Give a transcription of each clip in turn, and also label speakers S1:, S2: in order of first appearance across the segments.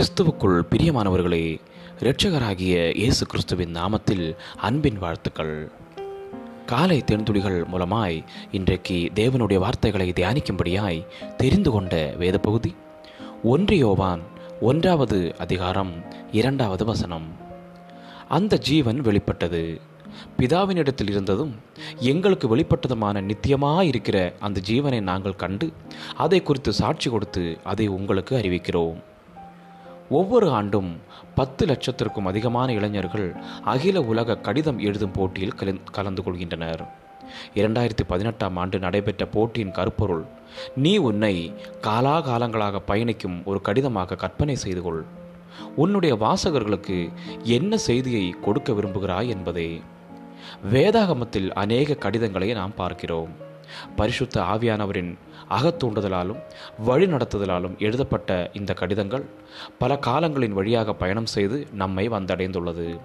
S1: கிறிஸ்துவுக்குள் பிரியமானவர்களே இரட்சகராகிய இயேசு கிறிஸ்துவின் நாமத்தில் அன்பின் வாழ்த்துக்கள். காலை தேன்துளிகள் மூலமாய் இன்றைக்கு தேவனுடைய வார்த்தைகளை தியானிக்கும்படியாய் தெரிந்து கொண்ட வேத பகுதி ஒன்றியோவான் ஒன்றாவது அதிகாரம் இரண்டாவது வசனம். அந்த ஜீவன் வெளிப்பட்டது. பிதாவினிடத்தில் இருந்ததும் எங்களுக்கு வெளிப்பட்டதுமான நித்தியமாயிருக்கிற அந்த ஜீவனை நாங்கள் கண்டு அதை குறித்து சாட்சி கொடுத்து அதை உங்களுக்கு அறிவிக்கிறோம். ஒவ்வொரு ஆண்டும் பத்து லட்சத்திற்கும் அதிகமான இளைஞர்கள் அகில உலக கடிதம் எழுதும் போட்டியில் கலந் கலந்து கொள்கின்றனர். இரண்டாயிரத்தி பதினெட்டாம் ஆண்டு நடைபெற்ற போட்டியின் கருப்பொருள் நீ உன்னை காலாகாலங்களாக பயணிக்கும் ஒரு கடிதமாக கற்பனை செய்து கொள். உன்னுடைய வாசகர்களுக்கு என்ன செய்தியை கொடுக்க விரும்புகிறாய் என்பதே. வேதாகமத்தில் அநேக கடிதங்களை நாம் பார்க்கிறோம். பரிசுத்த ஆவியானவரின் அகத்தூண்டுதலாலும் வழிநடத்துதலாலும் எழுதப்பட்ட இந்த கடிதங்கள் பல காலங்களின் வழியாக பயணம் செய்து நம்மை வந்தடைந்துள்ளது.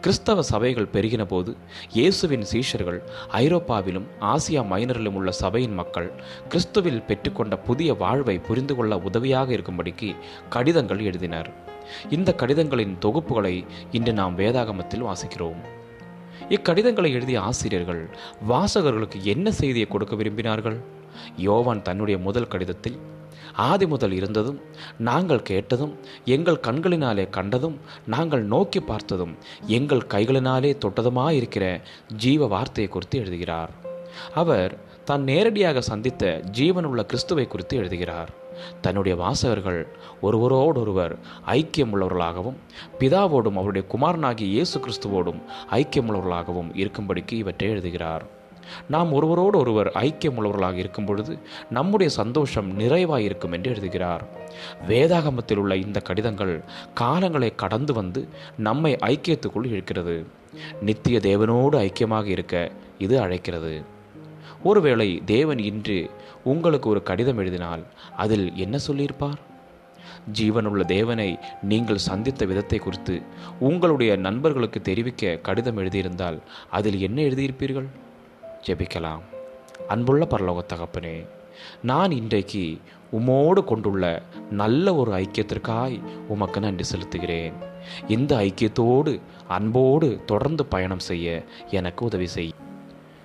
S1: கிறிஸ்தவ சபைகள் பெருகின போது இயேசுவின் சீஷர்கள் ஐரோப்பாவிலும் ஆசியா மைனரிலும் உள்ள சபையின் மக்கள் கிறிஸ்துவில் பெற்றுக்கொண்ட புதிய வாழ்வை புரிந்து கொள்ள உதவியாக இருக்கும்படிக்கு கடிதங்கள் எழுதினர். இந்த கடிதங்களின் தொகுப்புகளை இன்று நாம் வேதாகமத்தில் வாசிக்கிறோம். இக்கடிதங்களை எழுதிய ஆசிரியர்கள் வாசகர்களுக்கு என்ன செய்தியை கொடுக்க விரும்பினார்கள்? யோவான் தன்னுடைய முதல் கடிதத்தில் ஆதி முதல் இருந்ததும் நாங்கள் கேட்டதும் எங்கள் கண்களினாலே கண்டதும் நாங்கள் நோக்கி பார்த்ததும் எங்கள் கைகளினாலே தொட்டதுமாயிருக்கிற ஜீவ வார்த்தையை குறித்து எழுதுகிறார். அவர் தான் நேரடியாக சந்தித்த ஜீவனுள்ள கிறிஸ்துவை குறித்து எழுதுகிறார். தன்னுடைய வாசகர்கள் ஒருவரோடொருவர் ஐக்கியமுள்ளவர்களாகவும் பிதாவோடும் அவருடைய குமாரனாகிய இயேசு கிறிஸ்துவோடும் ஐக்கியமுள்ளவர்களாகவும் இருக்கும்படிக்கு இவற்றை எழுதுகிறார். நாம் ஒருவரோடு ஒருவர் ஐக்கியமுள்ளவர்களாக இருக்கும் பொழுது நம்முடைய சந்தோஷம் நிறைவாக இருக்கும் என்று எழுதுகிறார். வேதாகமத்தில் உள்ள இந்த கடிதங்கள் காலங்களை கடந்து வந்து நம்மை ஐக்கியத்துக்குள் இருக்கிறது நித்திய தேவனோடு ஐக்கியமாக இருக்க இது அழைக்கிறது. ஒருவேளை தேவன் இன்று உங்களுக்கு ஒரு கடிதம் எழுதினால் அதில் என்ன சொல்லியிருப்பார்? ஜீவனுள்ள தேவனை நீங்கள் சந்தித்த விதத்தை குறித்து உங்களுடைய நண்பர்களுக்கு தெரிவிக்க கடிதம் எழுதியிருந்தால் அதில் என்ன எழுதியிருப்பீர்கள்? ஜெபிக்கலாம். அன்புள்ள பரலோக தகப்பனே நான் இன்றைக்கு உமோடு கொண்டுள்ள நல்ல ஒரு ஐக்கியத்திற்காய் உமக்கு நன்றி செலுத்துகிறேன். இந்த ஐக்கியத்தோடு அன்போடு தொடர்ந்து பயணம் செய்ய எனக்கு உதவி செய்.